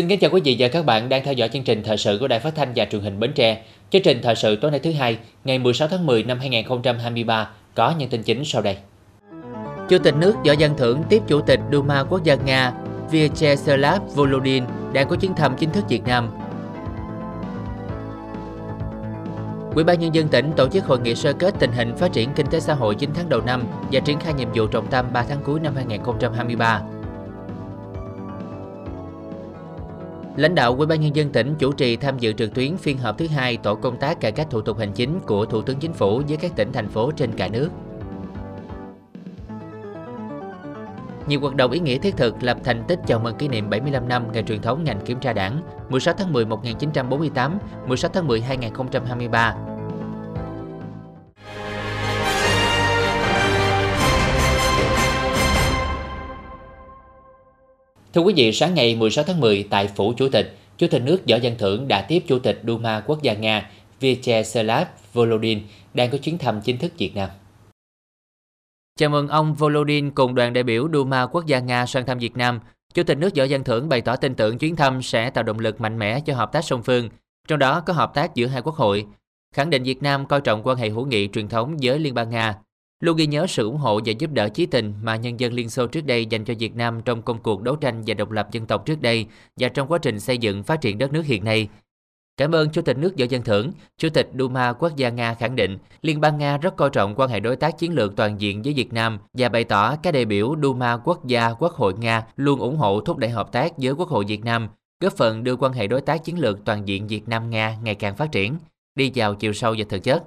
Xin kính chào quý vị và các bạn đang theo dõi chương trình thời sự của Đài Phát thanh và Truyền hình Bến Tre. Chương trình thời sự tối nay thứ hai, ngày 16 tháng 10 năm 2023 có những tin chính sau đây. Chủ tịch nước Võ Văn Thưởng tiếp Chủ tịch Duma Quốc gia Nga Vyacheslav Volodin đang có chuyến thăm chính thức Việt Nam. Ủy ban nhân dân tỉnh tổ chức hội nghị sơ kết tình hình phát triển kinh tế xã hội 9 tháng đầu năm và triển khai nhiệm vụ trọng tâm 3 tháng cuối năm 2023. Lãnh đạo Ủy ban nhân dân tỉnh chủ trì tham dự trực tuyến phiên họp thứ hai tổ công tác cải cách thủ tục hành chính của Thủ tướng Chính phủ với các tỉnh thành phố trên cả nước. Nhiều hoạt động ý nghĩa thiết thực lập thành tích chào mừng kỷ niệm 75 năm ngày truyền thống ngành kiểm tra đảng 16 tháng 10 1948, 16 tháng 10 2023 Thưa quý vị, sáng ngày 16 tháng 10 tại Phủ Chủ tịch, Chủ tịch nước Võ Văn Thưởng đã tiếp Chủ tịch Duma Quốc gia Nga Vyacheslav Volodin đang có chuyến thăm chính thức Việt Nam. Chào mừng ông Volodin cùng đoàn đại biểu Duma Quốc gia Nga sang thăm Việt Nam. Chủ tịch nước Võ Văn Thưởng bày tỏ tin tưởng chuyến thăm sẽ tạo động lực mạnh mẽ cho hợp tác song phương, trong đó có hợp tác giữa hai quốc hội, khẳng định Việt Nam coi trọng quan hệ hữu nghị truyền thống với Liên bang Nga, luôn ghi nhớ sự ủng hộ và giúp đỡ chí tình mà nhân dân Liên Xô trước đây dành cho Việt Nam trong công cuộc đấu tranh và độc lập dân tộc trước đây và trong quá trình xây dựng phát triển đất nước hiện nay. Cảm ơn Chủ tịch nước Võ Văn Thưởng, Chủ tịch Duma Quốc gia Nga khẳng định Liên bang Nga rất coi trọng quan hệ đối tác chiến lược toàn diện với Việt Nam và bày tỏ các đại biểu Duma Quốc gia Quốc hội Nga luôn ủng hộ thúc đẩy hợp tác với Quốc hội Việt Nam, góp phần đưa quan hệ đối tác chiến lược toàn diện Việt Nam-Nga ngày càng phát triển, đi vào chiều sâu và thực chất.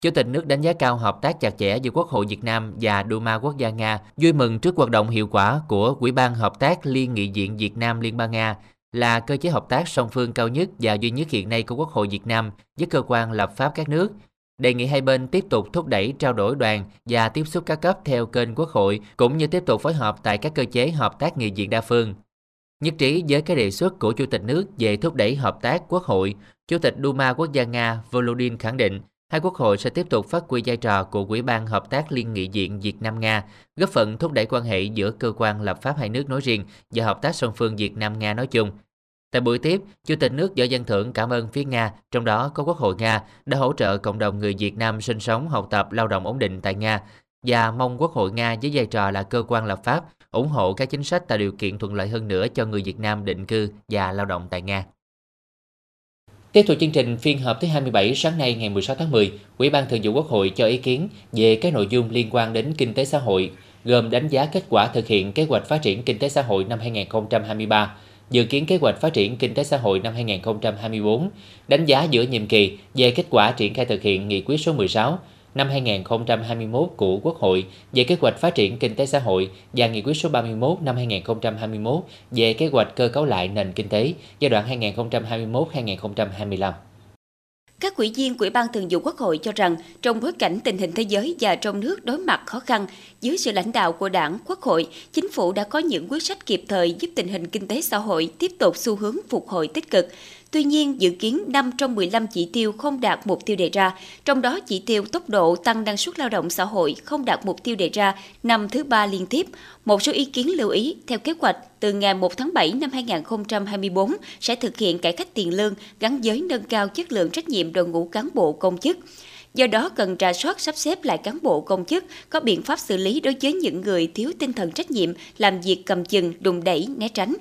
Chủ tịch nước đánh giá cao hợp tác chặt chẽ giữa Quốc hội Việt Nam và Duma Quốc gia Nga, vui mừng trước hoạt động hiệu quả của Ủy ban Hợp tác Liên nghị viện Việt Nam Liên bang Nga là cơ chế hợp tác song phương cao nhất và duy nhất hiện nay của Quốc hội Việt Nam với cơ quan lập pháp các nước. Đề nghị hai bên tiếp tục thúc đẩy trao đổi đoàn và tiếp xúc các cấp theo kênh Quốc hội, cũng như tiếp tục phối hợp tại các cơ chế hợp tác nghị viện đa phương. Nhất trí với cái đề xuất của Chủ tịch nước về thúc đẩy hợp tác Quốc hội, Chủ tịch Duma Quốc gia Nga Volodin khẳng định hai quốc hội sẽ tiếp tục phát huy vai trò của Ủy ban Hợp tác Liên nghị viện Việt Nam-Nga, góp phần thúc đẩy quan hệ giữa cơ quan lập pháp hai nước nói riêng và hợp tác song phương Việt Nam-Nga nói chung. Tại buổi tiếp, Chủ tịch nước Võ Văn Thưởng cảm ơn phía Nga, trong đó có Quốc hội Nga, đã hỗ trợ cộng đồng người Việt Nam sinh sống, học tập, lao động ổn định tại Nga và mong Quốc hội Nga với vai trò là cơ quan lập pháp ủng hộ các chính sách tạo điều kiện thuận lợi hơn nữa cho người Việt Nam định cư và lao động tại Nga. Tiếp tục chương trình phiên họp thứ 27 sáng nay ngày 16 tháng 10, Ủy ban Thường vụ Quốc hội cho ý kiến về các nội dung liên quan đến kinh tế xã hội, gồm đánh giá kết quả thực hiện kế hoạch phát triển kinh tế xã hội năm 2023, dự kiến kế hoạch phát triển kinh tế xã hội năm 2024, đánh giá giữa nhiệm kỳ về kết quả triển khai thực hiện nghị quyết số 16 năm 2021 của Quốc hội về kế hoạch phát triển kinh tế xã hội và nghị quyết số 31 năm 2021 về kế hoạch cơ cấu lại nền kinh tế giai đoạn 2021-2025. Các quỹ viên quỹ ban Thường vụ Quốc hội cho rằng trong bối cảnh tình hình thế giới và trong nước đối mặt khó khăn, dưới sự lãnh đạo của Đảng, Quốc hội, Chính phủ đã có những quyết sách kịp thời giúp tình hình kinh tế xã hội tiếp tục xu hướng phục hồi tích cực, Tuy nhiên, dự kiến 5 trong 15 chỉ tiêu không đạt mục tiêu đề ra, trong đó chỉ tiêu tốc độ tăng năng suất lao động xã hội không đạt mục tiêu đề ra năm thứ ba liên tiếp. Một số ý kiến lưu ý, theo kế hoạch, từ ngày 1 tháng 7 năm 2024 sẽ thực hiện cải cách tiền lương gắn với nâng cao chất lượng trách nhiệm đội ngũ cán bộ công chức. Do đó cần ra soát sắp xếp lại cán bộ công chức, có biện pháp xử lý đối với những người thiếu tinh thần trách nhiệm, làm việc cầm chừng, đùng đẩy, né tránh.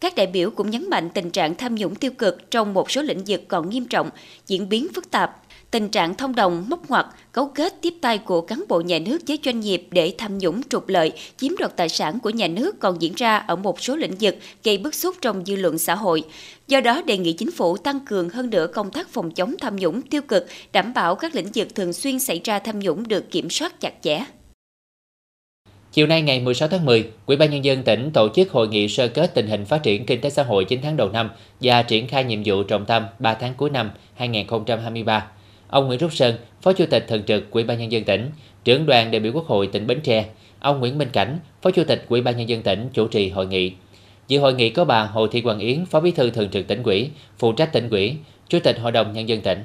Các đại biểu cũng nhấn mạnh tình trạng tham nhũng tiêu cực trong một số lĩnh vực còn nghiêm trọng, diễn biến phức tạp, tình trạng thông đồng, móc ngoặt, cấu kết tiếp tay của cán bộ nhà nước với doanh nghiệp để tham nhũng trục lợi, chiếm đoạt tài sản của nhà nước còn diễn ra ở một số lĩnh vực gây bức xúc trong dư luận xã hội. Do đó, đề nghị chính phủ tăng cường hơn nữa công tác phòng chống tham nhũng tiêu cực, đảm bảo các lĩnh vực thường xuyên xảy ra tham nhũng được kiểm soát chặt chẽ. Chiều nay ngày 16 tháng 10, Ủy ban nhân dân tỉnh tổ chức hội nghị sơ kết tình hình phát triển kinh tế xã hội 9 tháng đầu năm và triển khai nhiệm vụ trọng tâm 3 tháng cuối năm 2023. Ông Nguyễn Rút Sơn, Phó Chủ tịch thường trực Ủy ban nhân dân tỉnh, trưởng đoàn đại biểu Quốc hội tỉnh Bến Tre, ông Nguyễn Minh Cảnh, Phó Chủ tịch Ủy ban nhân dân tỉnh chủ trì hội nghị. Dự hội nghị có bà Hồ Thị Hoàng Yến, Phó Bí thư thường trực tỉnh ủy, phụ trách tỉnh ủy, Chủ tịch Hội đồng nhân dân tỉnh.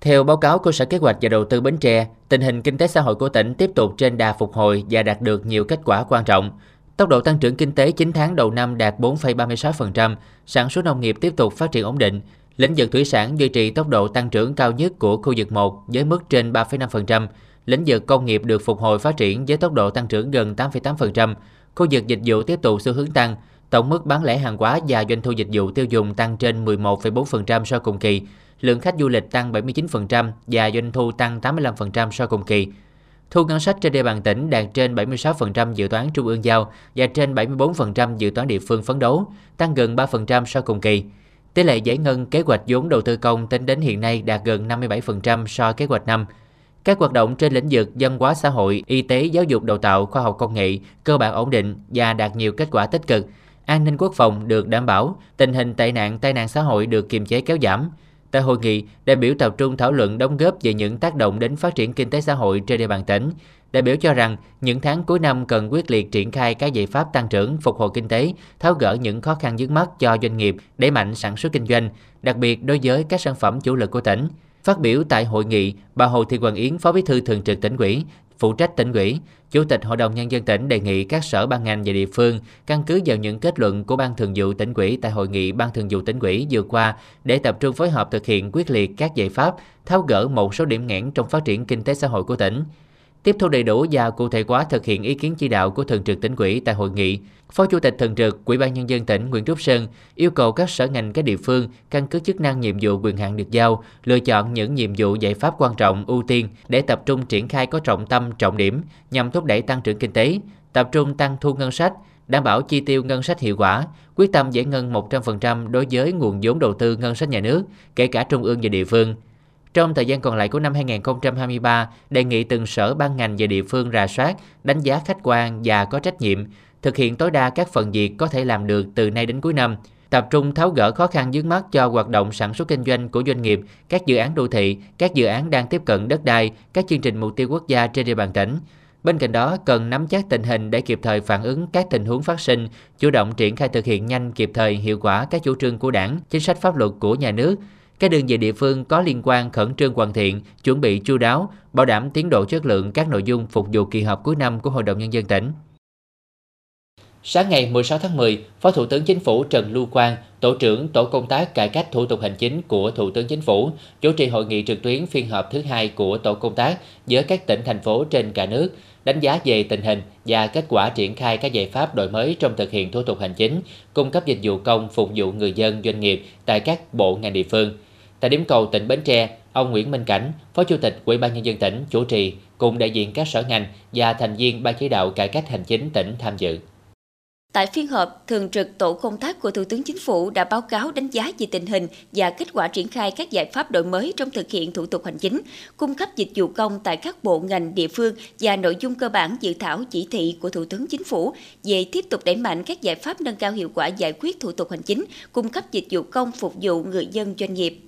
Theo báo cáo của Sở Kế hoạch và Đầu tư Bến Tre, tình hình kinh tế xã hội của tỉnh tiếp tục trên đà phục hồi và đạt được nhiều kết quả quan trọng. Tốc độ tăng trưởng kinh tế 9 tháng đầu năm đạt 4,36%, sản xuất nông nghiệp tiếp tục phát triển ổn định. Lĩnh vực thủy sản duy trì tốc độ tăng trưởng cao nhất của khu vực 1 với mức trên 3,5%. Lĩnh vực công nghiệp được phục hồi phát triển với tốc độ tăng trưởng gần 8,8%. Khu vực dịch vụ tiếp tục xu hướng tăng. Tổng mức bán lẻ hàng hóa và doanh thu dịch vụ tiêu dùng tăng trên 11,4% so cùng kỳ. Lượng khách du lịch tăng 79% và doanh thu tăng 85% so cùng kỳ. Thu ngân sách trên địa bàn tỉnh đạt trên 76% dự toán trung ương giao và trên 74% dự toán địa phương phấn đấu, tăng gần 3% so cùng kỳ. Tỷ lệ giải ngân kế hoạch vốn đầu tư công tính đến hiện nay đạt gần 57% so kế hoạch năm. Các hoạt động trên lĩnh vực dân hóa xã hội, y tế, giáo dục đào tạo, khoa học công nghệ cơ bản ổn định và đạt nhiều kết quả tích cực. An ninh quốc phòng được đảm bảo, tình hình tệ nạn tai nạn xã hội được kiềm chế kéo giảm. Tại hội nghị, đại biểu tập trung thảo luận đóng góp về những tác động đến phát triển kinh tế xã hội trên địa bàn tỉnh. Đại biểu cho rằng những tháng cuối năm cần quyết liệt triển khai các giải pháp tăng trưởng, phục hồi kinh tế, tháo gỡ những khó khăn vướng mắt cho doanh nghiệp, đẩy mạnh sản xuất kinh doanh, đặc biệt đối với các sản phẩm chủ lực của tỉnh. Phát biểu tại hội nghị, bà Hồ Thị Quảng Yến, Phó Bí thư Thường trực tỉnh ủy, phụ trách tỉnh ủy, Chủ tịch Hội đồng Nhân dân tỉnh đề nghị các sở ban ngành và địa phương căn cứ vào những kết luận của Ban Thường vụ tỉnh ủy tại hội nghị Ban Thường vụ tỉnh ủy vừa qua để tập trung phối hợp thực hiện quyết liệt các giải pháp tháo gỡ một số điểm nghẽn trong phát triển kinh tế xã hội của tỉnh tiếp thu đầy đủ và cụ thể hóa thực hiện ý kiến chỉ đạo của thường trực tỉnh ủy tại hội nghị. Phó Chủ tịch thường trực Ủy ban nhân dân tỉnh Nguyễn Trúc Sơn yêu cầu các sở ngành các địa phương căn cứ chức năng nhiệm vụ quyền hạn được giao, lựa chọn những nhiệm vụ giải pháp quan trọng ưu tiên để tập trung triển khai có trọng tâm, trọng điểm nhằm thúc đẩy tăng trưởng kinh tế, tập trung tăng thu ngân sách, đảm bảo chi tiêu ngân sách hiệu quả, quyết tâm giải ngân 100% đối với nguồn vốn đầu tư ngân sách nhà nước, kể cả trung ương và địa phương trong thời gian còn lại của năm 2023, đề nghị từng sở ban ngành và địa phương rà soát, đánh giá khách quan và có trách nhiệm, thực hiện tối đa các phần việc có thể làm được từ nay đến cuối năm, tập trung tháo gỡ khó khăn vướng mắt cho hoạt động sản xuất kinh doanh của doanh nghiệp, các dự án đô thị, các dự án đang tiếp cận đất đai, các chương trình mục tiêu quốc gia trên địa bàn tỉnh. Bên cạnh đó, cần nắm chắc tình hình để kịp thời phản ứng các tình huống phát sinh, chủ động triển khai thực hiện nhanh kịp thời hiệu quả các chủ trương của đảng, chính sách pháp luật của nhà nước, các đơn vị địa phương có liên quan khẩn trương hoàn thiện, chuẩn bị chu đáo, bảo đảm tiến độ chất lượng các nội dung phục vụ kỳ họp cuối năm của Hội đồng Nhân dân tỉnh. Sáng ngày 16 tháng 10, Phó Thủ tướng Chính phủ Trần Lưu Quang, Tổ trưởng Tổ công tác cải cách thủ tục hành chính của Thủ tướng Chính phủ, chủ trì hội nghị trực tuyến phiên họp thứ hai của Tổ công tác giữa các tỉnh, thành phố trên cả nước, đánh giá về tình hình và kết quả triển khai các giải pháp đổi mới trong thực hiện thủ tục hành chính, cung cấp dịch vụ công phục vụ người dân doanh nghiệp tại các bộ ngành địa phương. Tại điểm cầu tỉnh Bến Tre, ông Nguyễn Minh Cảnh, Phó Chủ tịch Ủy ban nhân dân tỉnh chủ trì cùng đại diện các sở ngành và thành viên ban chỉ đạo cải cách hành chính tỉnh tham dự. Tại phiên họp, thường trực tổ công tác của Thủ tướng Chính phủ đã báo cáo đánh giá về tình hình và kết quả triển khai các giải pháp đổi mới trong thực hiện thủ tục hành chính, cung cấp dịch vụ công tại các bộ ngành địa phương và nội dung cơ bản dự thảo chỉ thị của Thủ tướng Chính phủ về tiếp tục đẩy mạnh các giải pháp nâng cao hiệu quả giải quyết thủ tục hành chính, cung cấp dịch vụ công phục vụ người dân doanh nghiệp.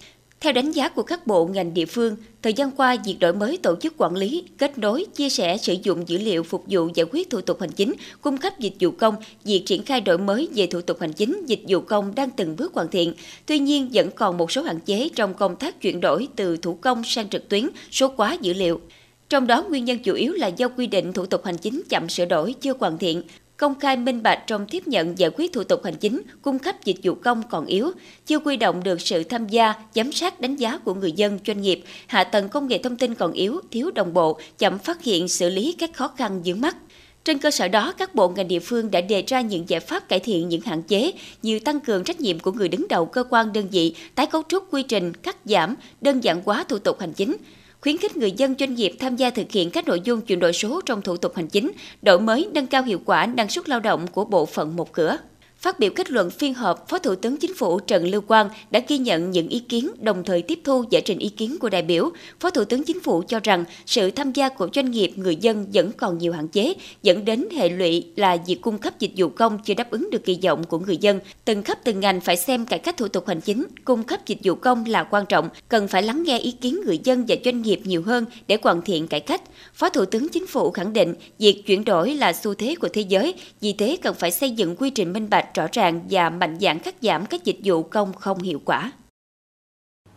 Theo đánh giá của các bộ ngành địa phương, thời gian qua việc đổi mới tổ chức quản lý, kết nối, chia sẻ sử dụng dữ liệu phục vụ giải quyết thủ tục hành chính, cung cấp dịch vụ công, việc triển khai đổi mới về thủ tục hành chính, dịch vụ công đang từng bước hoàn thiện. Tuy nhiên vẫn còn một số hạn chế trong công tác chuyển đổi từ thủ công sang trực tuyến, số hóa dữ liệu. Trong đó nguyên nhân chủ yếu là do quy định thủ tục hành chính chậm sửa đổi chưa hoàn thiện, công khai minh bạch trong tiếp nhận giải quyết thủ tục hành chính, cung cấp dịch vụ công còn yếu, chưa quy động được sự tham gia, giám sát đánh giá của người dân, doanh nghiệp, hạ tầng công nghệ thông tin còn yếu, thiếu đồng bộ, chậm phát hiện xử lý các khó khăn vướng mắt. Trên cơ sở đó, các bộ ngành địa phương đã đề ra những giải pháp cải thiện những hạn chế như tăng cường trách nhiệm của người đứng đầu cơ quan đơn vị, tái cấu trúc quy trình, cắt giảm, đơn giản hóa thủ tục hành chính, khuyến khích người dân doanh nghiệp tham gia thực hiện các nội dung chuyển đổi số trong thủ tục hành chính, đổi mới nâng cao hiệu quả năng suất lao động của bộ phận một cửa. Phát biểu kết luận phiên họp, Phó Thủ tướng Chính phủ Trần Lưu Quang đã ghi nhận những ý kiến, đồng thời tiếp thu giải trình ý kiến của đại biểu. Phó Thủ tướng Chính phủ cho rằng sự tham gia của doanh nghiệp, người dân vẫn còn nhiều hạn chế, dẫn đến hệ lụy là việc cung cấp dịch vụ công chưa đáp ứng được kỳ vọng của người dân. Từng cấp từng ngành phải xem cải cách thủ tục hành chính, cung cấp dịch vụ công là quan trọng, cần phải lắng nghe ý kiến người dân và doanh nghiệp nhiều hơn để hoàn thiện cải cách. Phó Thủ tướng Chính phủ khẳng định việc chuyển đổi là xu thế của thế giới, vì thế cần phải xây dựng quy trình minh bạch rõ ràng và mạnh dạn cắt giảm các dịch vụ công không hiệu quả.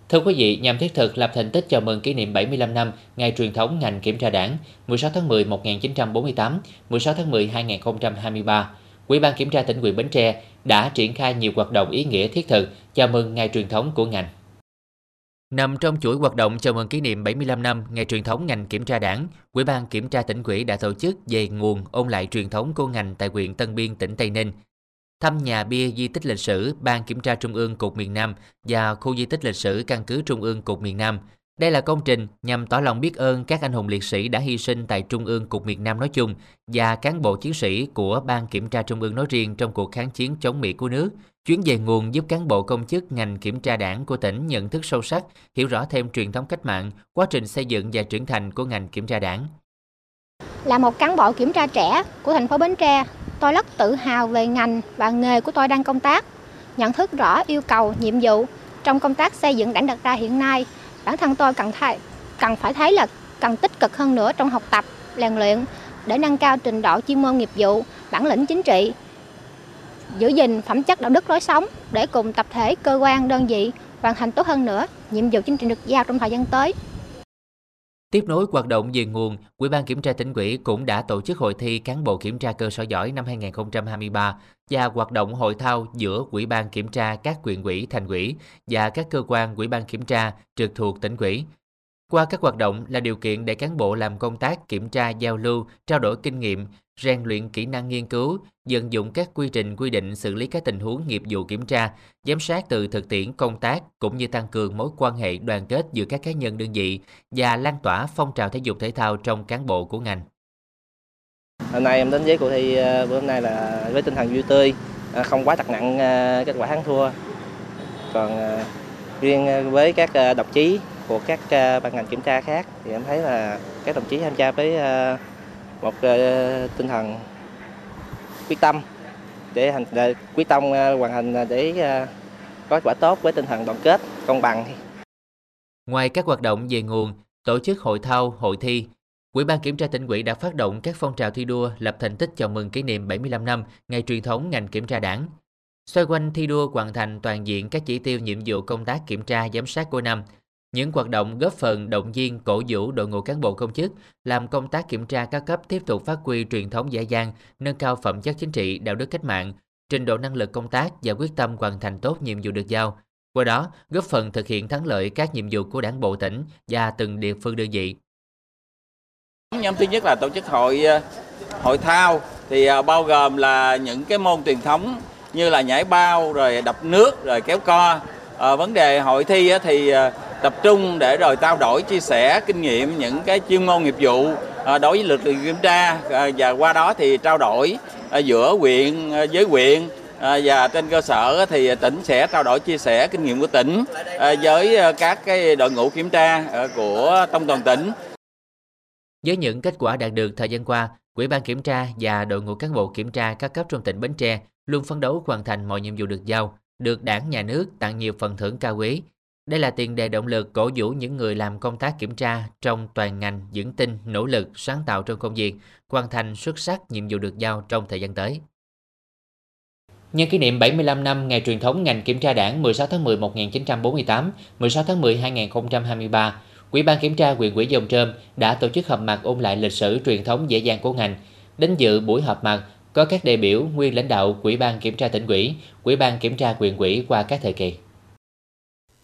Thưa quý vị, nhằm thiết thực lập thành tích chào mừng kỷ niệm 75 năm ngày truyền thống ngành kiểm tra đảng 16 tháng 10 1948, 16 tháng 10 2023, Ủy ban Kiểm tra tỉnh ủy Bến Tre đã triển khai nhiều hoạt động ý nghĩa thiết thực chào mừng ngày truyền thống của ngành. Nằm trong chuỗi hoạt động chào mừng kỷ niệm 75 năm ngày truyền thống ngành kiểm tra đảng, Ủy ban Kiểm tra tỉnh ủy đã tổ chức về nguồn ôn lại truyền thống của ngành tại huyện Tân Biên, tỉnh Tây Ninh. Thăm nhà bia di tích lịch sử Ban Kiểm tra Trung ương Cục miền Nam và khu di tích lịch sử căn cứ Trung ương Cục miền Nam – đây là công trình nhằm tỏ lòng biết ơn các anh hùng liệt sĩ đã hy sinh tại Trung ương Cục miền Nam nói chung và cán bộ chiến sĩ của Ban Kiểm tra Trung ương nói riêng trong cuộc kháng chiến chống Mỹ của nước. Chuyến về nguồn giúp cán bộ công chức ngành kiểm tra đảng của tỉnh nhận thức sâu sắc, hiểu rõ thêm truyền thống cách mạng, quá trình xây dựng và trưởng thành của ngành kiểm tra đảng. Là một cán bộ kiểm tra trẻ của thành phố Bến Tre, tôi rất tự hào về ngành và nghề của tôi đang công tác, nhận thức rõ yêu cầu, nhiệm vụ trong công tác xây dựng đảng đặt ra hiện nay bản thân tôi cần thay, cần phải thấy là cần tích cực hơn nữa trong học tập, rèn luyện để nâng cao trình độ chuyên môn nghiệp vụ, bản lĩnh chính trị, giữ gìn phẩm chất đạo đức lối sống để cùng tập thể, cơ quan, đơn vị hoàn thành tốt hơn nữa nhiệm vụ chính trị được giao trong thời gian tới. Tiếp nối hoạt động về nguồn, Ủy ban Kiểm tra tỉnh ủy cũng đã tổ chức hội thi cán bộ kiểm tra cơ sở giỏi năm 2023 và hoạt động hội thao giữa Ủy ban Kiểm tra các quyền ủy, thành ủy và các cơ quan Ủy ban Kiểm tra trực thuộc tỉnh ủy qua các hoạt động là điều kiện để cán bộ làm công tác kiểm tra giao lưu, trao đổi kinh nghiệm, rèn luyện kỹ năng nghiên cứu, vận dụng các quy trình quy định xử lý các tình huống nghiệp vụ kiểm tra, giám sát từ thực tiễn công tác cũng như tăng cường mối quan hệ đoàn kết giữa các cá nhân đơn vị và lan tỏa phong trào thể dục thể thao trong cán bộ của ngành. Hôm nay em đến với cuộc thi ờ, bữa hôm nay là với tinh thần vui tươi, ờ, không quá đặt nặng ờ, kết quả thắng thua. Còn riêng với các đồng chí của các uh, ban ngành kiểm tra khác thì em thấy là các đồng chí tham gia với uh, một uh, tinh thần quyết tâm để hành để quyết tâm uh, hoàn thành để uh, có quả tốt với tinh thần đoàn kết công bằng. Ngoài các hoạt động về nguồn, tổ chức hội thao, hội thi, Ủy ban Kiểm tra tỉnh ủy đã phát động các phong trào thi đua lập thành tích chào mừng kỷ niệm 75 năm ngày truyền thống ngành kiểm tra đảng. Xoay quanh thi đua hoàn thành toàn diện các chỉ tiêu nhiệm vụ công tác kiểm tra giám sát của năm, những hoạt động góp phần động viên cổ vũ đội ngũ cán bộ công chức làm công tác kiểm tra các cấp tiếp tục phát huy truyền thống dễ dàng, nâng cao phẩm chất chính trị, đạo đức cách mạng, trình độ năng lực công tác và quyết tâm hoàn thành tốt nhiệm vụ được giao. Qua đó, góp phần thực hiện thắng lợi các nhiệm vụ của đảng bộ tỉnh và từng địa phương đơn vị. Nhóm thứ nhất là tổ chức hội ờ, hội thao thì ờ, bao gồm là những cái môn truyền thống như là nhảy bao rồi đập nước rồi kéo co. À, vấn đề hội thi thì ờ, tập trung để rồi trao đổi chia sẻ kinh nghiệm những cái chuyên môn nghiệp vụ à, đối với lực lượng kiểm tra à, và qua đó thì trao đổi à, giữa huyện với huyện và trên cơ sở thì tỉnh sẽ trao đổi chia sẻ kinh nghiệm của tỉnh với các cái đội ngũ kiểm tra của trong toàn tỉnh. Với những kết quả đạt được thời gian qua, quỹ ban kiểm tra và đội ngũ cán bộ kiểm tra các cấp trong tỉnh Bến Tre luôn phấn đấu hoàn thành mọi nhiệm vụ được giao, được đảng nhà nước tặng nhiều phần thưởng cao quý, đây là tiền đề động lực cổ vũ những người làm công tác kiểm tra trong toàn ngành vững tin, nỗ lực, sáng tạo trong công việc, hoàn thành xuất sắc nhiệm vụ được giao trong thời gian tới. Nhân kỷ niệm 75 năm ngày truyền thống ngành kiểm tra đảng 16 tháng 10 1948, 16 tháng 10 2023, Ủy ban kiểm tra huyện ủy Dòng Trơm đã tổ chức họp mặt ôn lại lịch sử truyền thống dễ dàng của ngành. Đến dự buổi họp mặt có các đại biểu nguyên lãnh đạo Ủy ban kiểm tra tỉnh ủy, Ủy ban kiểm tra quyền ủy qua các thời kỳ.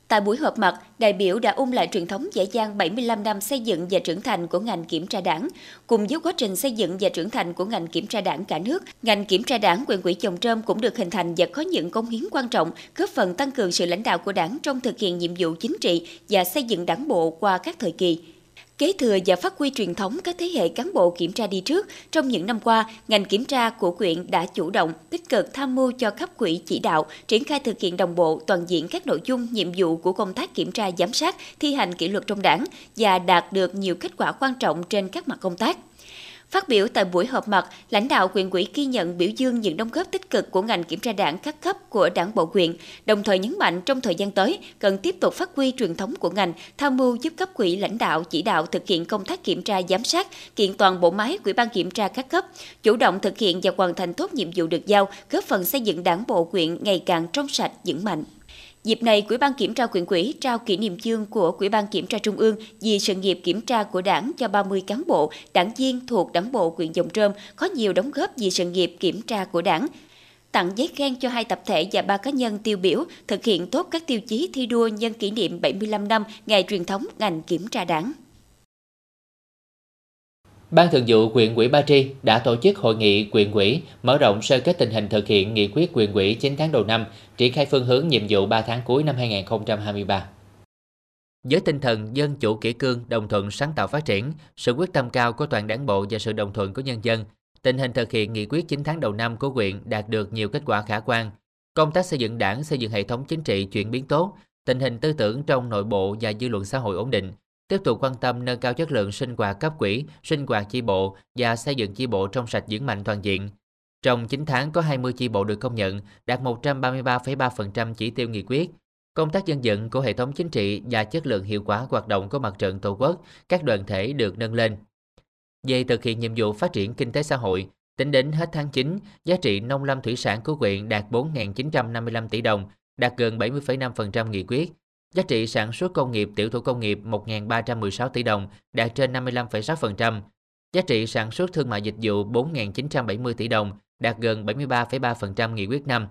Tại buổi họp mặt, đại biểu đã ôn lại truyền thống dễ dàng 75 năm xây dựng và trưởng thành của ngành kiểm tra đảng. Cùng với quá trình xây dựng và trưởng thành của ngành kiểm tra đảng cả nước, ngành kiểm tra đảng quyền quỹ Chồng Trơm cũng được hình thành và có những công hiến quan trọng, góp phần tăng cường sự lãnh đạo của đảng trong thực hiện nhiệm vụ chính trị và xây dựng đảng bộ qua các thời kỳ. Kế thừa và phát huy truyền thống các thế hệ cán bộ kiểm tra đi trước, trong những năm qua, ngành kiểm tra của quyện đã chủ động, tích cực tham mưu cho cấp quỹ chỉ đạo, triển khai thực hiện đồng bộ toàn diện các nội dung, nhiệm vụ của công tác kiểm tra giám sát, thi hành kỷ luật trong đảng và đạt được nhiều kết quả quan trọng trên các mặt công tác. Phát biểu tại buổi họp mặt, lãnh đạo quyền quỹ ghi nhận biểu dương những đóng góp tích cực của ngành kiểm tra đảng các cấp của đảng bộ quyền, đồng thời nhấn mạnh trong thời gian tới cần tiếp tục phát huy truyền thống của ngành, tham mưu giúp cấp quỹ lãnh đạo chỉ đạo thực hiện công tác kiểm tra giám sát, kiện toàn bộ máy quỹ ban kiểm tra các cấp, chủ động thực hiện và hoàn thành tốt nhiệm vụ được giao, góp phần xây dựng đảng bộ quyện ngày càng trong sạch vững mạnh. Dịp này, Ủy ban Kiểm tra quyện ủy trao kỷ niệm chương của Ủy ban Kiểm tra Trung ương vì sự nghiệp kiểm tra của Đảng cho 30 cán bộ, đảng viên thuộc Đảng bộ huyện Dòng Trơm có nhiều đóng góp vì sự nghiệp kiểm tra của Đảng. Tặng giấy khen cho hai tập thể và ba cá nhân tiêu biểu thực hiện tốt các tiêu chí thi đua nhân kỷ niệm 75 năm ngày truyền thống ngành kiểm tra Đảng. Ban Thường vụ huyện ủy Ba Tri đã tổ chức hội nghị huyện ủy mở rộng sơ kết tình hình thực hiện nghị quyết huyện ủy 9 tháng đầu năm, triển khai phương hướng nhiệm vụ 3 tháng cuối năm 2023. Với tinh thần dân chủ kỷ cương, đồng thuận sáng tạo phát triển, sự quyết tâm cao của toàn đảng bộ và sự đồng thuận của nhân dân, tình hình thực hiện nghị quyết 9 tháng đầu năm của huyện đạt được nhiều kết quả khả quan. Công tác xây dựng đảng, xây dựng hệ thống chính trị chuyển biến tốt, tình hình tư tưởng trong nội bộ và dư luận xã hội ổn định, tiếp tục quan tâm nâng cao chất lượng sinh hoạt cấp quỹ, sinh hoạt chi bộ và xây dựng chi bộ trong sạch vững mạnh toàn diện. Trong 9 tháng có 20 chi bộ được công nhận, đạt 133,3% chỉ tiêu nghị quyết. Công tác dân vận của hệ thống chính trị và chất lượng hiệu quả hoạt động của mặt trận Tổ quốc, các đoàn thể được nâng lên. Về thực hiện nhiệm vụ phát triển kinh tế xã hội, tính đến hết tháng 9, giá trị nông lâm thủy sản của huyện đạt 4.955 tỷ đồng, đạt gần 70,5% nghị quyết, Giá trị sản xuất công nghiệp tiểu thủ công nghiệp 1.316 tỷ đồng, đạt trên 55,6%. Giá trị sản xuất thương mại dịch vụ 4.970 tỷ đồng, đạt gần 73,3% nghị quyết năm.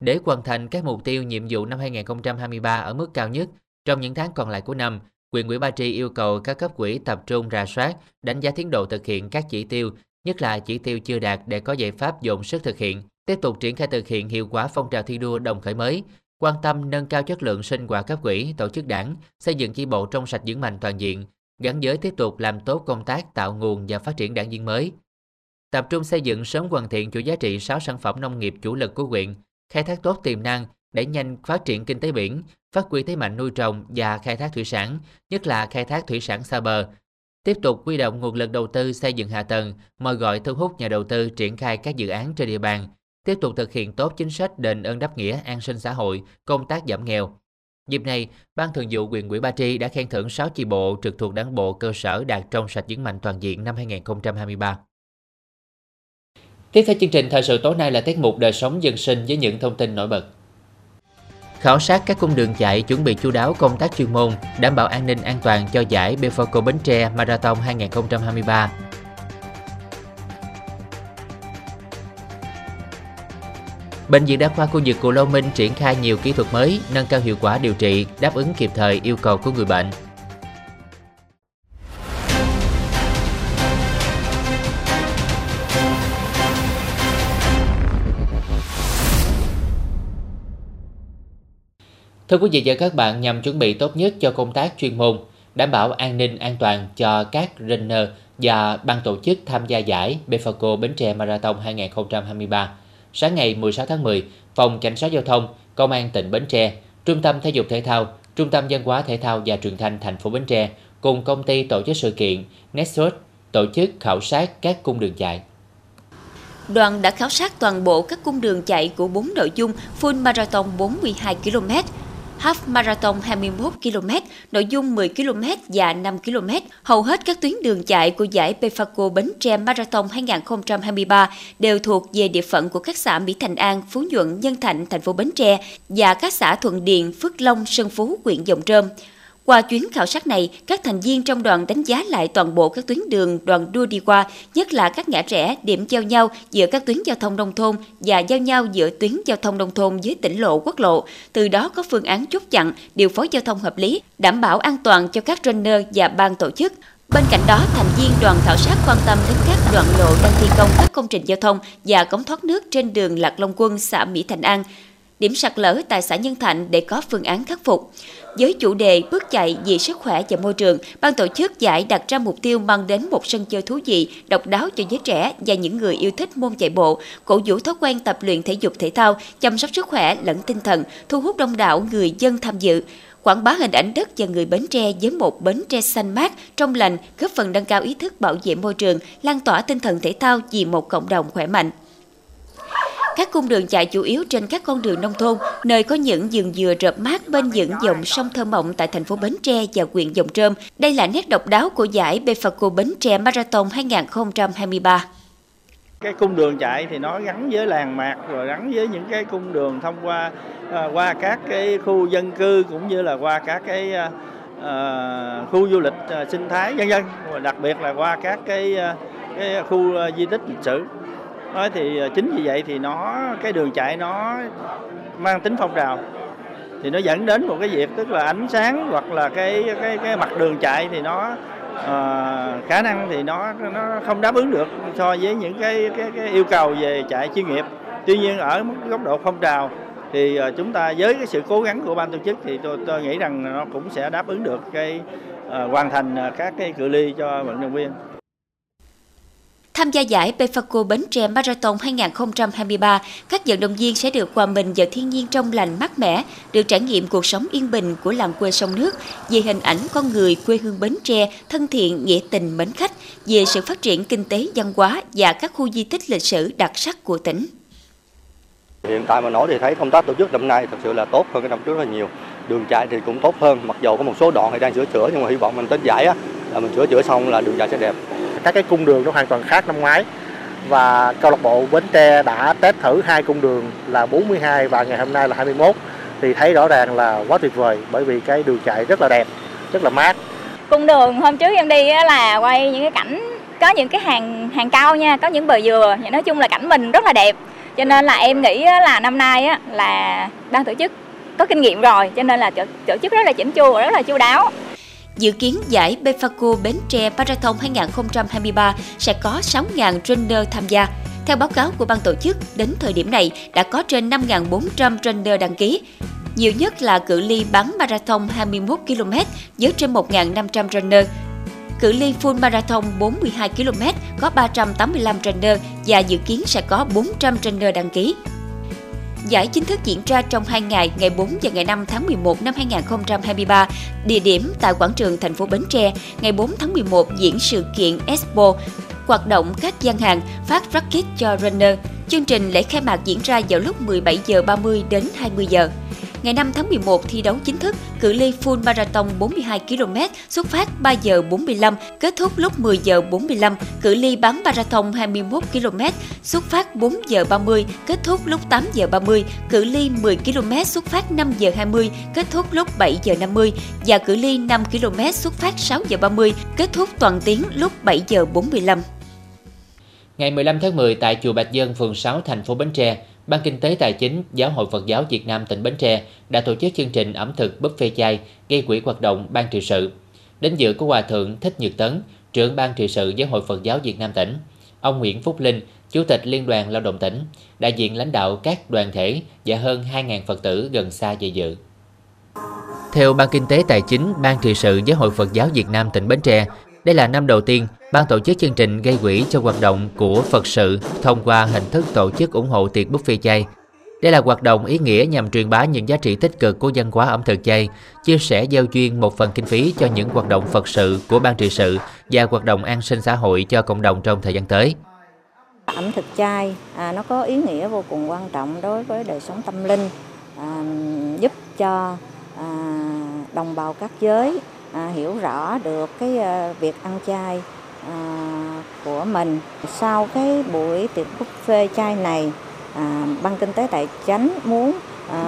Để hoàn thành các mục tiêu nhiệm vụ năm 2023 ở mức cao nhất, trong những tháng còn lại của năm, quyền ủy Ba Tri yêu cầu các cấp quỹ tập trung rà soát, đánh giá tiến độ thực hiện các chỉ tiêu, nhất là chỉ tiêu chưa đạt để có giải pháp dồn sức thực hiện, tiếp tục triển khai thực hiện hiệu quả phong trào thi đua đồng khởi mới, quan tâm nâng cao chất lượng sinh hoạt cấp quỹ, tổ chức đảng, xây dựng chi bộ trong sạch vững mạnh toàn diện, gắn với tiếp tục làm tốt công tác tạo nguồn và phát triển đảng viên mới. Tập trung xây dựng sớm hoàn thiện chuỗi giá trị 6 sản phẩm nông nghiệp chủ lực của huyện, khai thác tốt tiềm năng, để nhanh phát triển kinh tế biển, phát huy thế mạnh nuôi trồng và khai thác thủy sản, nhất là khai thác thủy sản xa bờ. Tiếp tục huy động nguồn lực đầu tư xây dựng hạ tầng, mời gọi thu hút nhà đầu tư triển khai các dự án trên địa bàn, tiếp tục thực hiện tốt chính sách đền ơn đáp nghĩa an sinh xã hội, công tác giảm nghèo. Dịp này, Ban Thường vụ quyền ủy Ba Tri đã khen thưởng 6 chi bộ trực thuộc đảng bộ cơ sở đạt trong sạch vững mạnh toàn diện năm 2023. Tiếp theo chương trình thời sự tối nay là tiết mục đời sống dân sinh với những thông tin nổi bật. Khảo sát các cung đường chạy chuẩn bị chu đáo công tác chuyên môn, đảm bảo an ninh an toàn cho giải Befoco Bến Tre Marathon 2023 Bệnh viện Đa khoa khu vực Cù Lâu Minh triển khai nhiều kỹ thuật mới, nâng cao hiệu quả điều trị, đáp ứng kịp thời yêu cầu của người bệnh. Thưa quý vị và các bạn, nhằm chuẩn bị tốt nhất cho công tác chuyên môn, đảm bảo an ninh an toàn cho các runner và ban tổ chức tham gia giải Befaco Bến Tre Marathon 2023, sáng ngày 16 tháng 10, Phòng Cảnh sát Giao thông, Công an tỉnh Bến Tre, Trung tâm Thể dục Thể thao, Trung tâm Văn hóa Thể thao và Truyền thanh thành phố Bến Tre cùng công ty tổ chức sự kiện Nexus tổ chức khảo sát các cung đường chạy. Đoàn đã khảo sát toàn bộ các cung đường chạy của 4 nội dung full marathon 42 km, half marathon 21 km, nội dung 10 km và 5 km. Hầu hết các tuyến đường chạy của giải Pefaco Bến Tre Marathon 2023 đều thuộc về địa phận của các xã Mỹ Thành An, Phú Nhuận, Nhân Thạnh, thành phố Bến Tre và các xã Thuận Điền, Phước Long, Sơn Phú, huyện Dòng Trơm. Qua chuyến khảo sát này, các thành viên trong đoàn đánh giá lại toàn bộ các tuyến đường đoàn đua đi qua, nhất là các ngã rẽ, điểm giao nhau giữa các tuyến giao thông nông thôn và giao nhau giữa tuyến giao thông nông thôn với tỉnh lộ quốc lộ. Từ đó có phương án chốt chặn, điều phối giao thông hợp lý, đảm bảo an toàn cho các runner và ban tổ chức. Bên cạnh đó, thành viên đoàn khảo sát quan tâm đến các đoạn lộ đang thi công các công trình giao thông và cống thoát nước trên đường Lạc Long Quân, xã Mỹ Thành An, điểm sạt lở tại xã Nhân Thạnh để có phương án khắc phục. Với chủ đề bước chạy vì sức khỏe và môi trường, ban tổ chức giải đặt ra mục tiêu mang đến một sân chơi thú vị, độc đáo cho giới trẻ và những người yêu thích môn chạy bộ, cổ vũ thói quen tập luyện thể dục thể thao, chăm sóc sức khỏe lẫn tinh thần, thu hút đông đảo người dân tham dự quảng bá hình ảnh đất và người Bến Tre với một Bến Tre xanh mát, trong lành, góp phần nâng cao ý thức bảo vệ môi trường, lan tỏa tinh thần thể thao vì một cộng đồng khỏe mạnh. Các cung đường chạy chủ yếu trên các con đường nông thôn, nơi có những vườn dừa rợp mát bên những dòng sông thơ mộng tại thành phố Bến Tre và huyện Dòng Trơm. Đây là nét độc đáo của giải Befaco Bến Tre Marathon 2023. Cái cung đường chạy thì nó gắn với làng mạc rồi gắn với những cái cung đường thông qua à, qua các cái khu dân cư cũng như là qua các cái à, à khu du lịch à, sinh thái dân dân và đặc biệt là qua các cái à, cái khu à, di tích lịch sử đó thì ờ, chính vì vậy thì nó cái đường chạy nó mang tính phong trào. Thì nó dẫn đến một cái việc tức là ánh sáng hoặc là cái cái cái mặt đường chạy thì nó uh, khả năng thì nó nó không đáp ứng được so với những cái cái, cái yêu cầu về chạy chuyên nghiệp. Tuy nhiên ở mức góc độ phong trào thì uh, chúng ta với cái sự cố gắng của ban tổ chức thì tôi tôi nghĩ rằng nó cũng sẽ đáp ứng được cái uh, hoàn thành các cái cự ly cho vận động viên. Tham gia giải Befaco Bến Tre Marathon 2023, các vận động viên sẽ được hòa mình vào thiên nhiên trong lành mát mẻ, được trải nghiệm cuộc sống yên bình của làng quê sông nước, về hình ảnh con người quê hương Bến Tre thân thiện, nghĩa tình, mến khách, về sự phát triển kinh tế, văn hóa và các khu di tích lịch sử đặc sắc của tỉnh. Hiện tại mà nói thì thấy công tác tổ chức năm nay thật sự là tốt hơn cái năm trước rất là nhiều. Đường chạy thì cũng tốt hơn, mặc dù có một số đoạn thì đang sửa chữa nhưng mà hy vọng mình tới giải á, là mình sửa chữa xong là đường chạy sẽ đẹp các cái cung đường nó hoàn toàn khác năm ngoái và câu lạc bộ Bến Tre đã test thử hai cung đường là 42 và ngày hôm nay là 21 thì thấy rõ ràng là quá tuyệt vời bởi vì cái đường chạy rất là đẹp, rất là mát. Cung đường hôm trước em đi là quay những cái cảnh có những cái hàng hàng cao nha, có những bờ dừa, nói chung là cảnh mình rất là đẹp. Cho nên là em nghĩ là năm nay là ban tổ chức có kinh nghiệm rồi, cho nên là tổ chức rất là chỉnh chu và rất là chu đáo. Dự kiến giải Befaco Bến Tre Marathon 2023 sẽ có 6.000 trainer tham gia. Theo báo cáo của ban tổ chức, đến thời điểm này đã có trên 5.400 trainer đăng ký. Nhiều nhất là cự ly bán marathon 21 km với trên 1.500 runner. Cự ly full marathon 42 km có 385 runner và dự kiến sẽ có 400 runner đăng ký. Giải chính thức diễn ra trong 2 ngày, ngày 4 và ngày 5 tháng 11 năm 2023. Địa điểm tại quảng trường thành phố Bến Tre. Ngày 4 tháng 11 diễn sự kiện Expo, hoạt động các gian hàng phát racket cho runner. Chương trình lễ khai mạc diễn ra vào lúc 17 giờ 30 đến 20 giờ. Ngày 5 tháng 11 thi đấu chính thức, cự ly full marathon 42 km xuất phát 3 giờ 45, kết thúc lúc 10 giờ 45, cự ly bán marathon 21 km xuất phát 4 giờ 30, kết thúc lúc 8 giờ 30, cự ly 10 km xuất phát 5 giờ 20, kết thúc lúc 7 giờ 50 và cự ly 5 km xuất phát 6 giờ 30, kết thúc toàn tiếng lúc 7 giờ 45. Ngày 15 tháng 10 tại chùa Bạch Dân, phường 6, thành phố Bến Tre, Ban Kinh tế Tài chính Giáo hội Phật giáo Việt Nam tỉnh Bến Tre đã tổ chức chương trình ẩm thực buffet chay gây quỹ hoạt động ban trị sự. Đến dự có Hòa Thượng Thích Nhật Tấn, trưởng ban trị sự Giáo hội Phật giáo Việt Nam tỉnh, ông Nguyễn Phúc Linh, Chủ tịch Liên đoàn Lao động tỉnh, đại diện lãnh đạo các đoàn thể và hơn 2.000 Phật tử gần xa về dự. Theo Ban Kinh tế Tài chính Ban trị sự Giáo hội Phật giáo Việt Nam tỉnh Bến Tre, đây là năm đầu tiên ban tổ chức chương trình gây quỹ cho hoạt động của Phật sự thông qua hình thức tổ chức ủng hộ tiệc buffet chay. Đây là hoạt động ý nghĩa nhằm truyền bá những giá trị tích cực của văn hóa ẩm thực chay, chia sẻ giao duyên một phần kinh phí cho những hoạt động Phật sự của ban trị sự và hoạt động an sinh xã hội cho cộng đồng trong thời gian tới. Ẩm thực chay à, nó có ý nghĩa vô cùng quan trọng đối với đời sống tâm linh, à, giúp cho à, đồng bào các giới à, hiểu rõ được cái à, việc ăn chay À, của mình. Sau cái buổi tiệc buffet chay này, à, ban kinh tế tài chánh muốn à,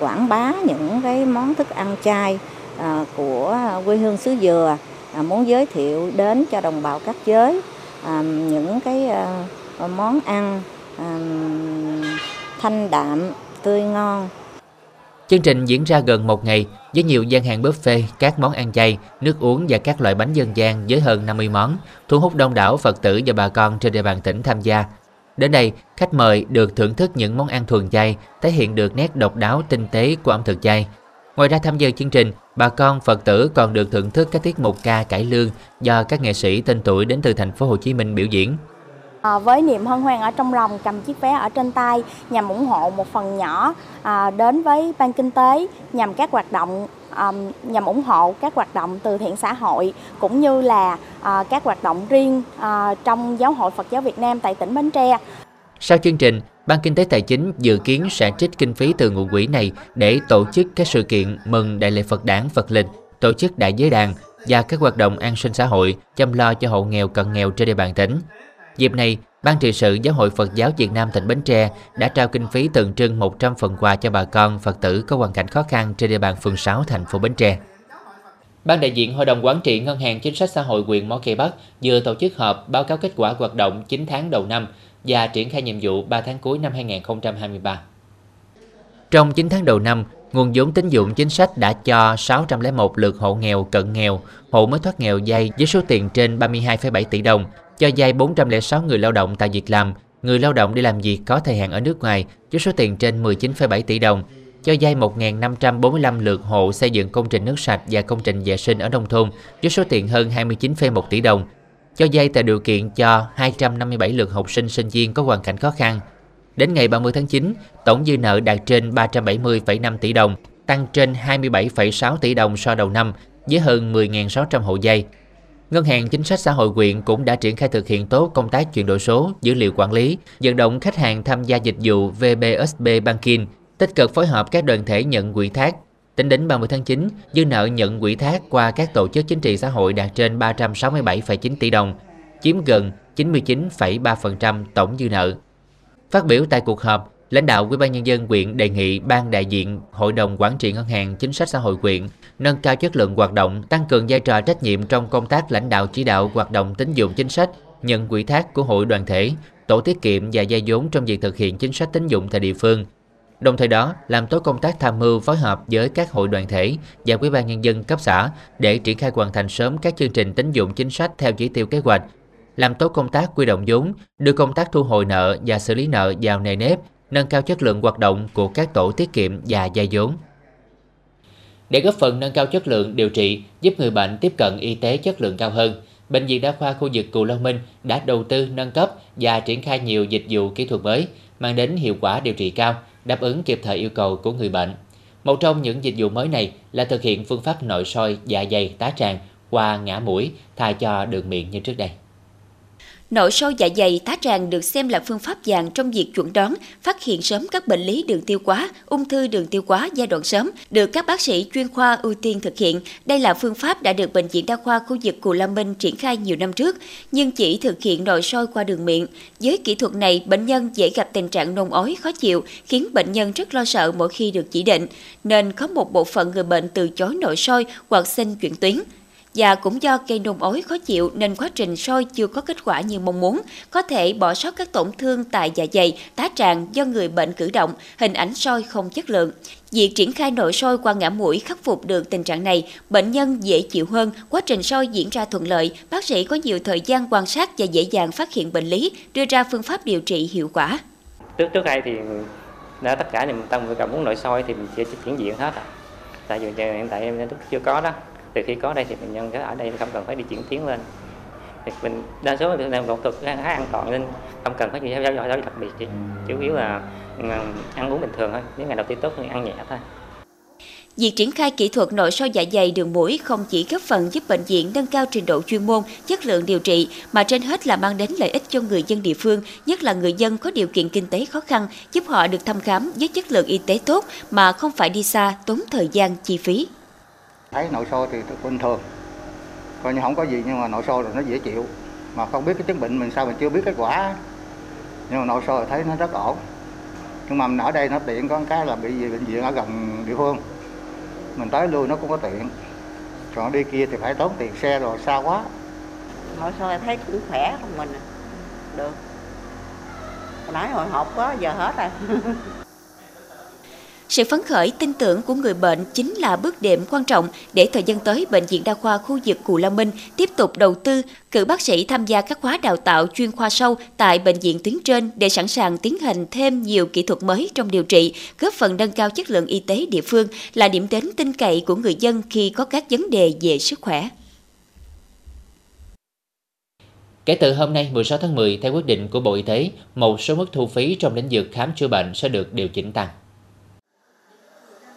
quảng bá những cái món thức ăn chay à, của quê hương xứ dừa, à, muốn giới thiệu đến cho đồng bào các giới à, những cái à, món ăn à, thanh đạm, tươi ngon Chương trình diễn ra gần một ngày với nhiều gian hàng buffet, các món ăn chay, nước uống và các loại bánh dân gian với hơn 50 món, thu hút đông đảo Phật tử và bà con trên địa bàn tỉnh tham gia. Đến đây, khách mời được thưởng thức những món ăn thuần chay, thể hiện được nét độc đáo tinh tế của ẩm thực chay. Ngoài ra tham gia chương trình, bà con Phật tử còn được thưởng thức các tiết mục ca cải lương do các nghệ sĩ tên tuổi đến từ thành phố Hồ Chí Minh biểu diễn. À, với niềm hân hoan ở trong lòng cầm chiếc vé ở trên tay nhằm ủng hộ một phần nhỏ à, đến với ban kinh tế nhằm các hoạt động à, nhằm ủng hộ các hoạt động từ thiện xã hội cũng như là à, các hoạt động riêng à, trong giáo hội Phật giáo Việt Nam tại tỉnh Bến Tre. Sau chương trình, Ban Kinh tế Tài chính dự kiến sẽ trích kinh phí từ nguồn quỹ này để tổ chức các sự kiện mừng Đại lễ Phật đản Phật lịch, tổ chức đại giới đàn và các hoạt động an sinh xã hội chăm lo cho hộ nghèo cận nghèo trên địa bàn tỉnh. Dịp này, Ban trị sự Giáo hội Phật giáo Việt Nam tỉnh Bến Tre đã trao kinh phí tượng trưng 100 phần quà cho bà con Phật tử có hoàn cảnh khó khăn trên địa bàn phường 6 thành phố Bến Tre. Ban đại diện Hội đồng Quản trị Ngân hàng Chính sách Xã hội huyện Mỏ Cây Bắc vừa tổ chức họp báo cáo kết quả hoạt động 9 tháng đầu năm và triển khai nhiệm vụ 3 tháng cuối năm 2023. Trong 9 tháng đầu năm, nguồn vốn tín dụng chính sách đã cho 601 lượt hộ nghèo cận nghèo, hộ mới thoát nghèo vay với số tiền trên 32,7 tỷ đồng, cho vay 406 người lao động tại việc làm, người lao động đi làm việc có thời hạn ở nước ngoài với số tiền trên 19,7 tỷ đồng, cho vay 1.545 lượt hộ xây dựng công trình nước sạch và công trình vệ sinh ở nông thôn với số tiền hơn 29,1 tỷ đồng, cho vay tạo điều kiện cho 257 lượt học sinh sinh viên có hoàn cảnh khó khăn. Đến ngày 30 tháng 9, tổng dư nợ đạt trên 370,5 tỷ đồng, tăng trên 27,6 tỷ đồng so đầu năm với hơn 10.600 hộ vay. Ngân hàng Chính sách Xã hội huyện cũng đã triển khai thực hiện tốt công tác chuyển đổi số, dữ liệu quản lý, vận động khách hàng tham gia dịch vụ VBSB Banking, tích cực phối hợp các đoàn thể nhận quỹ thác. Tính đến 30 tháng 9, dư nợ nhận quỹ thác qua các tổ chức chính trị xã hội đạt trên 367,9 tỷ đồng, chiếm gần 99,3% tổng dư nợ. Phát biểu tại cuộc họp, lãnh đạo Ủy ban nhân dân huyện đề nghị ban đại diện Hội đồng quản trị ngân hàng chính sách xã hội huyện nâng cao chất lượng hoạt động, tăng cường vai trò trách nhiệm trong công tác lãnh đạo chỉ đạo hoạt động tín dụng chính sách, nhận quỹ thác của hội đoàn thể, tổ tiết kiệm và gia vốn trong việc thực hiện chính sách tín dụng tại địa phương. Đồng thời đó, làm tốt công tác tham mưu phối hợp với các hội đoàn thể và Ủy ban nhân dân cấp xã để triển khai hoàn thành sớm các chương trình tín dụng chính sách theo chỉ tiêu kế hoạch, làm tốt công tác quy động vốn, đưa công tác thu hồi nợ và xử lý nợ vào nề nếp, nâng cao chất lượng hoạt động của các tổ tiết kiệm và vay vốn. Để góp phần nâng cao chất lượng điều trị, giúp người bệnh tiếp cận y tế chất lượng cao hơn, Bệnh viện Đa khoa khu vực Cù Long Minh đã đầu tư nâng cấp và triển khai nhiều dịch vụ kỹ thuật mới, mang đến hiệu quả điều trị cao, đáp ứng kịp thời yêu cầu của người bệnh. Một trong những dịch vụ mới này là thực hiện phương pháp nội soi dạ dày tá tràng qua ngã mũi thay cho đường miệng như trước đây. Nội soi dạ dày tá tràng được xem là phương pháp vàng trong việc chuẩn đoán, phát hiện sớm các bệnh lý đường tiêu hóa, ung thư đường tiêu hóa giai đoạn sớm, được các bác sĩ chuyên khoa ưu tiên thực hiện. Đây là phương pháp đã được Bệnh viện Đa khoa khu vực Cù Lâm Minh triển khai nhiều năm trước, nhưng chỉ thực hiện nội soi qua đường miệng. Với kỹ thuật này, bệnh nhân dễ gặp tình trạng nôn ói khó chịu, khiến bệnh nhân rất lo sợ mỗi khi được chỉ định, nên có một bộ phận người bệnh từ chối nội soi hoặc xin chuyển tuyến và cũng do gây nôn ói khó chịu nên quá trình soi chưa có kết quả như mong muốn, có thể bỏ sót các tổn thương tại dạ dày, tá tràng do người bệnh cử động, hình ảnh soi không chất lượng. Việc triển khai nội soi qua ngã mũi khắc phục được tình trạng này, bệnh nhân dễ chịu hơn, quá trình soi diễn ra thuận lợi, bác sĩ có nhiều thời gian quan sát và dễ dàng phát hiện bệnh lý, đưa ra phương pháp điều trị hiệu quả. Trước trước đây thì đã tất cả những tâm người cảm muốn nội soi thì mình chỉ chuyển diện hết à. Tại vì hiện tại em chưa có đó từ khi có đây thì bệnh nhân ở đây không cần phải đi chuyển tuyến lên. Thì mình đa số là phẫu thuật khá an toàn nên không cần phải gì giáo giáo đặc biệt chỉ chủ yếu là ừ, ăn uống bình thường thôi nếu ngày đầu tiên tốt thì ăn nhẹ thôi. Việc triển khai kỹ thuật nội soi dạ dày đường mũi không chỉ góp phần giúp bệnh viện nâng cao trình độ chuyên môn, chất lượng điều trị, mà trên hết là mang đến lợi ích cho người dân địa phương, nhất là người dân có điều kiện kinh tế khó khăn, giúp họ được thăm khám với chất lượng y tế tốt mà không phải đi xa, tốn thời gian, chi phí thấy nội soi thì bình thường. Coi như không có gì nhưng mà nội soi rồi nó dễ chịu. Mà không biết cái chứng bệnh mình sao mình chưa biết kết quả. Nhưng mà nội soi thấy nó rất ổn. Nhưng mà mình ở đây nó tiện có cái là bị gì, bệnh viện ở gần địa phương. Mình tới lui nó cũng có tiện. Còn đi kia thì phải tốn tiền xe rồi, xa quá. Nội soi thấy cũng khỏe không mình à. được. Hồi nãy hồi hộp quá, giờ hết rồi. Sự phấn khởi, tin tưởng của người bệnh chính là bước đệm quan trọng để thời gian tới Bệnh viện Đa khoa khu vực Cù Lao Minh tiếp tục đầu tư, cử bác sĩ tham gia các khóa đào tạo chuyên khoa sâu tại bệnh viện tuyến trên để sẵn sàng tiến hành thêm nhiều kỹ thuật mới trong điều trị, góp phần nâng cao chất lượng y tế địa phương là điểm đến tin cậy của người dân khi có các vấn đề về sức khỏe. Kể từ hôm nay 16 tháng 10, theo quyết định của Bộ Y tế, một số mức thu phí trong lĩnh vực khám chữa bệnh sẽ được điều chỉnh tăng.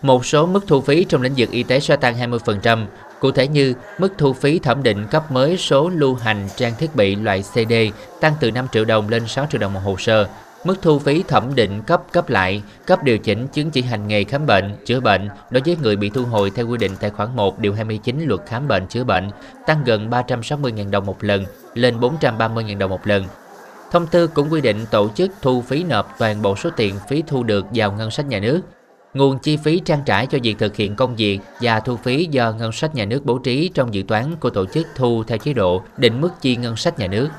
Một số mức thu phí trong lĩnh vực y tế sẽ tăng 20%, cụ thể như mức thu phí thẩm định cấp mới số lưu hành trang thiết bị loại CD tăng từ 5 triệu đồng lên 6 triệu đồng một hồ sơ, mức thu phí thẩm định cấp cấp lại, cấp điều chỉnh chứng chỉ hành nghề khám bệnh, chữa bệnh đối với người bị thu hồi theo quy định tại khoản 1 điều 29 luật khám bệnh chữa bệnh tăng gần 360.000 đồng một lần lên 430.000 đồng một lần. Thông tư cũng quy định tổ chức thu phí nộp toàn bộ số tiền phí thu được vào ngân sách nhà nước. Nguồn chi phí trang trải cho việc thực hiện công việc và thu phí do ngân sách nhà nước bố trí trong dự toán của tổ chức thu theo chế độ định mức chi ngân sách nhà nước.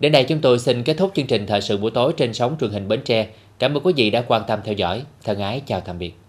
Đến đây chúng tôi xin kết thúc chương trình thời sự buổi tối trên sóng truyền hình Bến Tre. Cảm ơn quý vị đã quan tâm theo dõi. Thân ái, chào tạm biệt.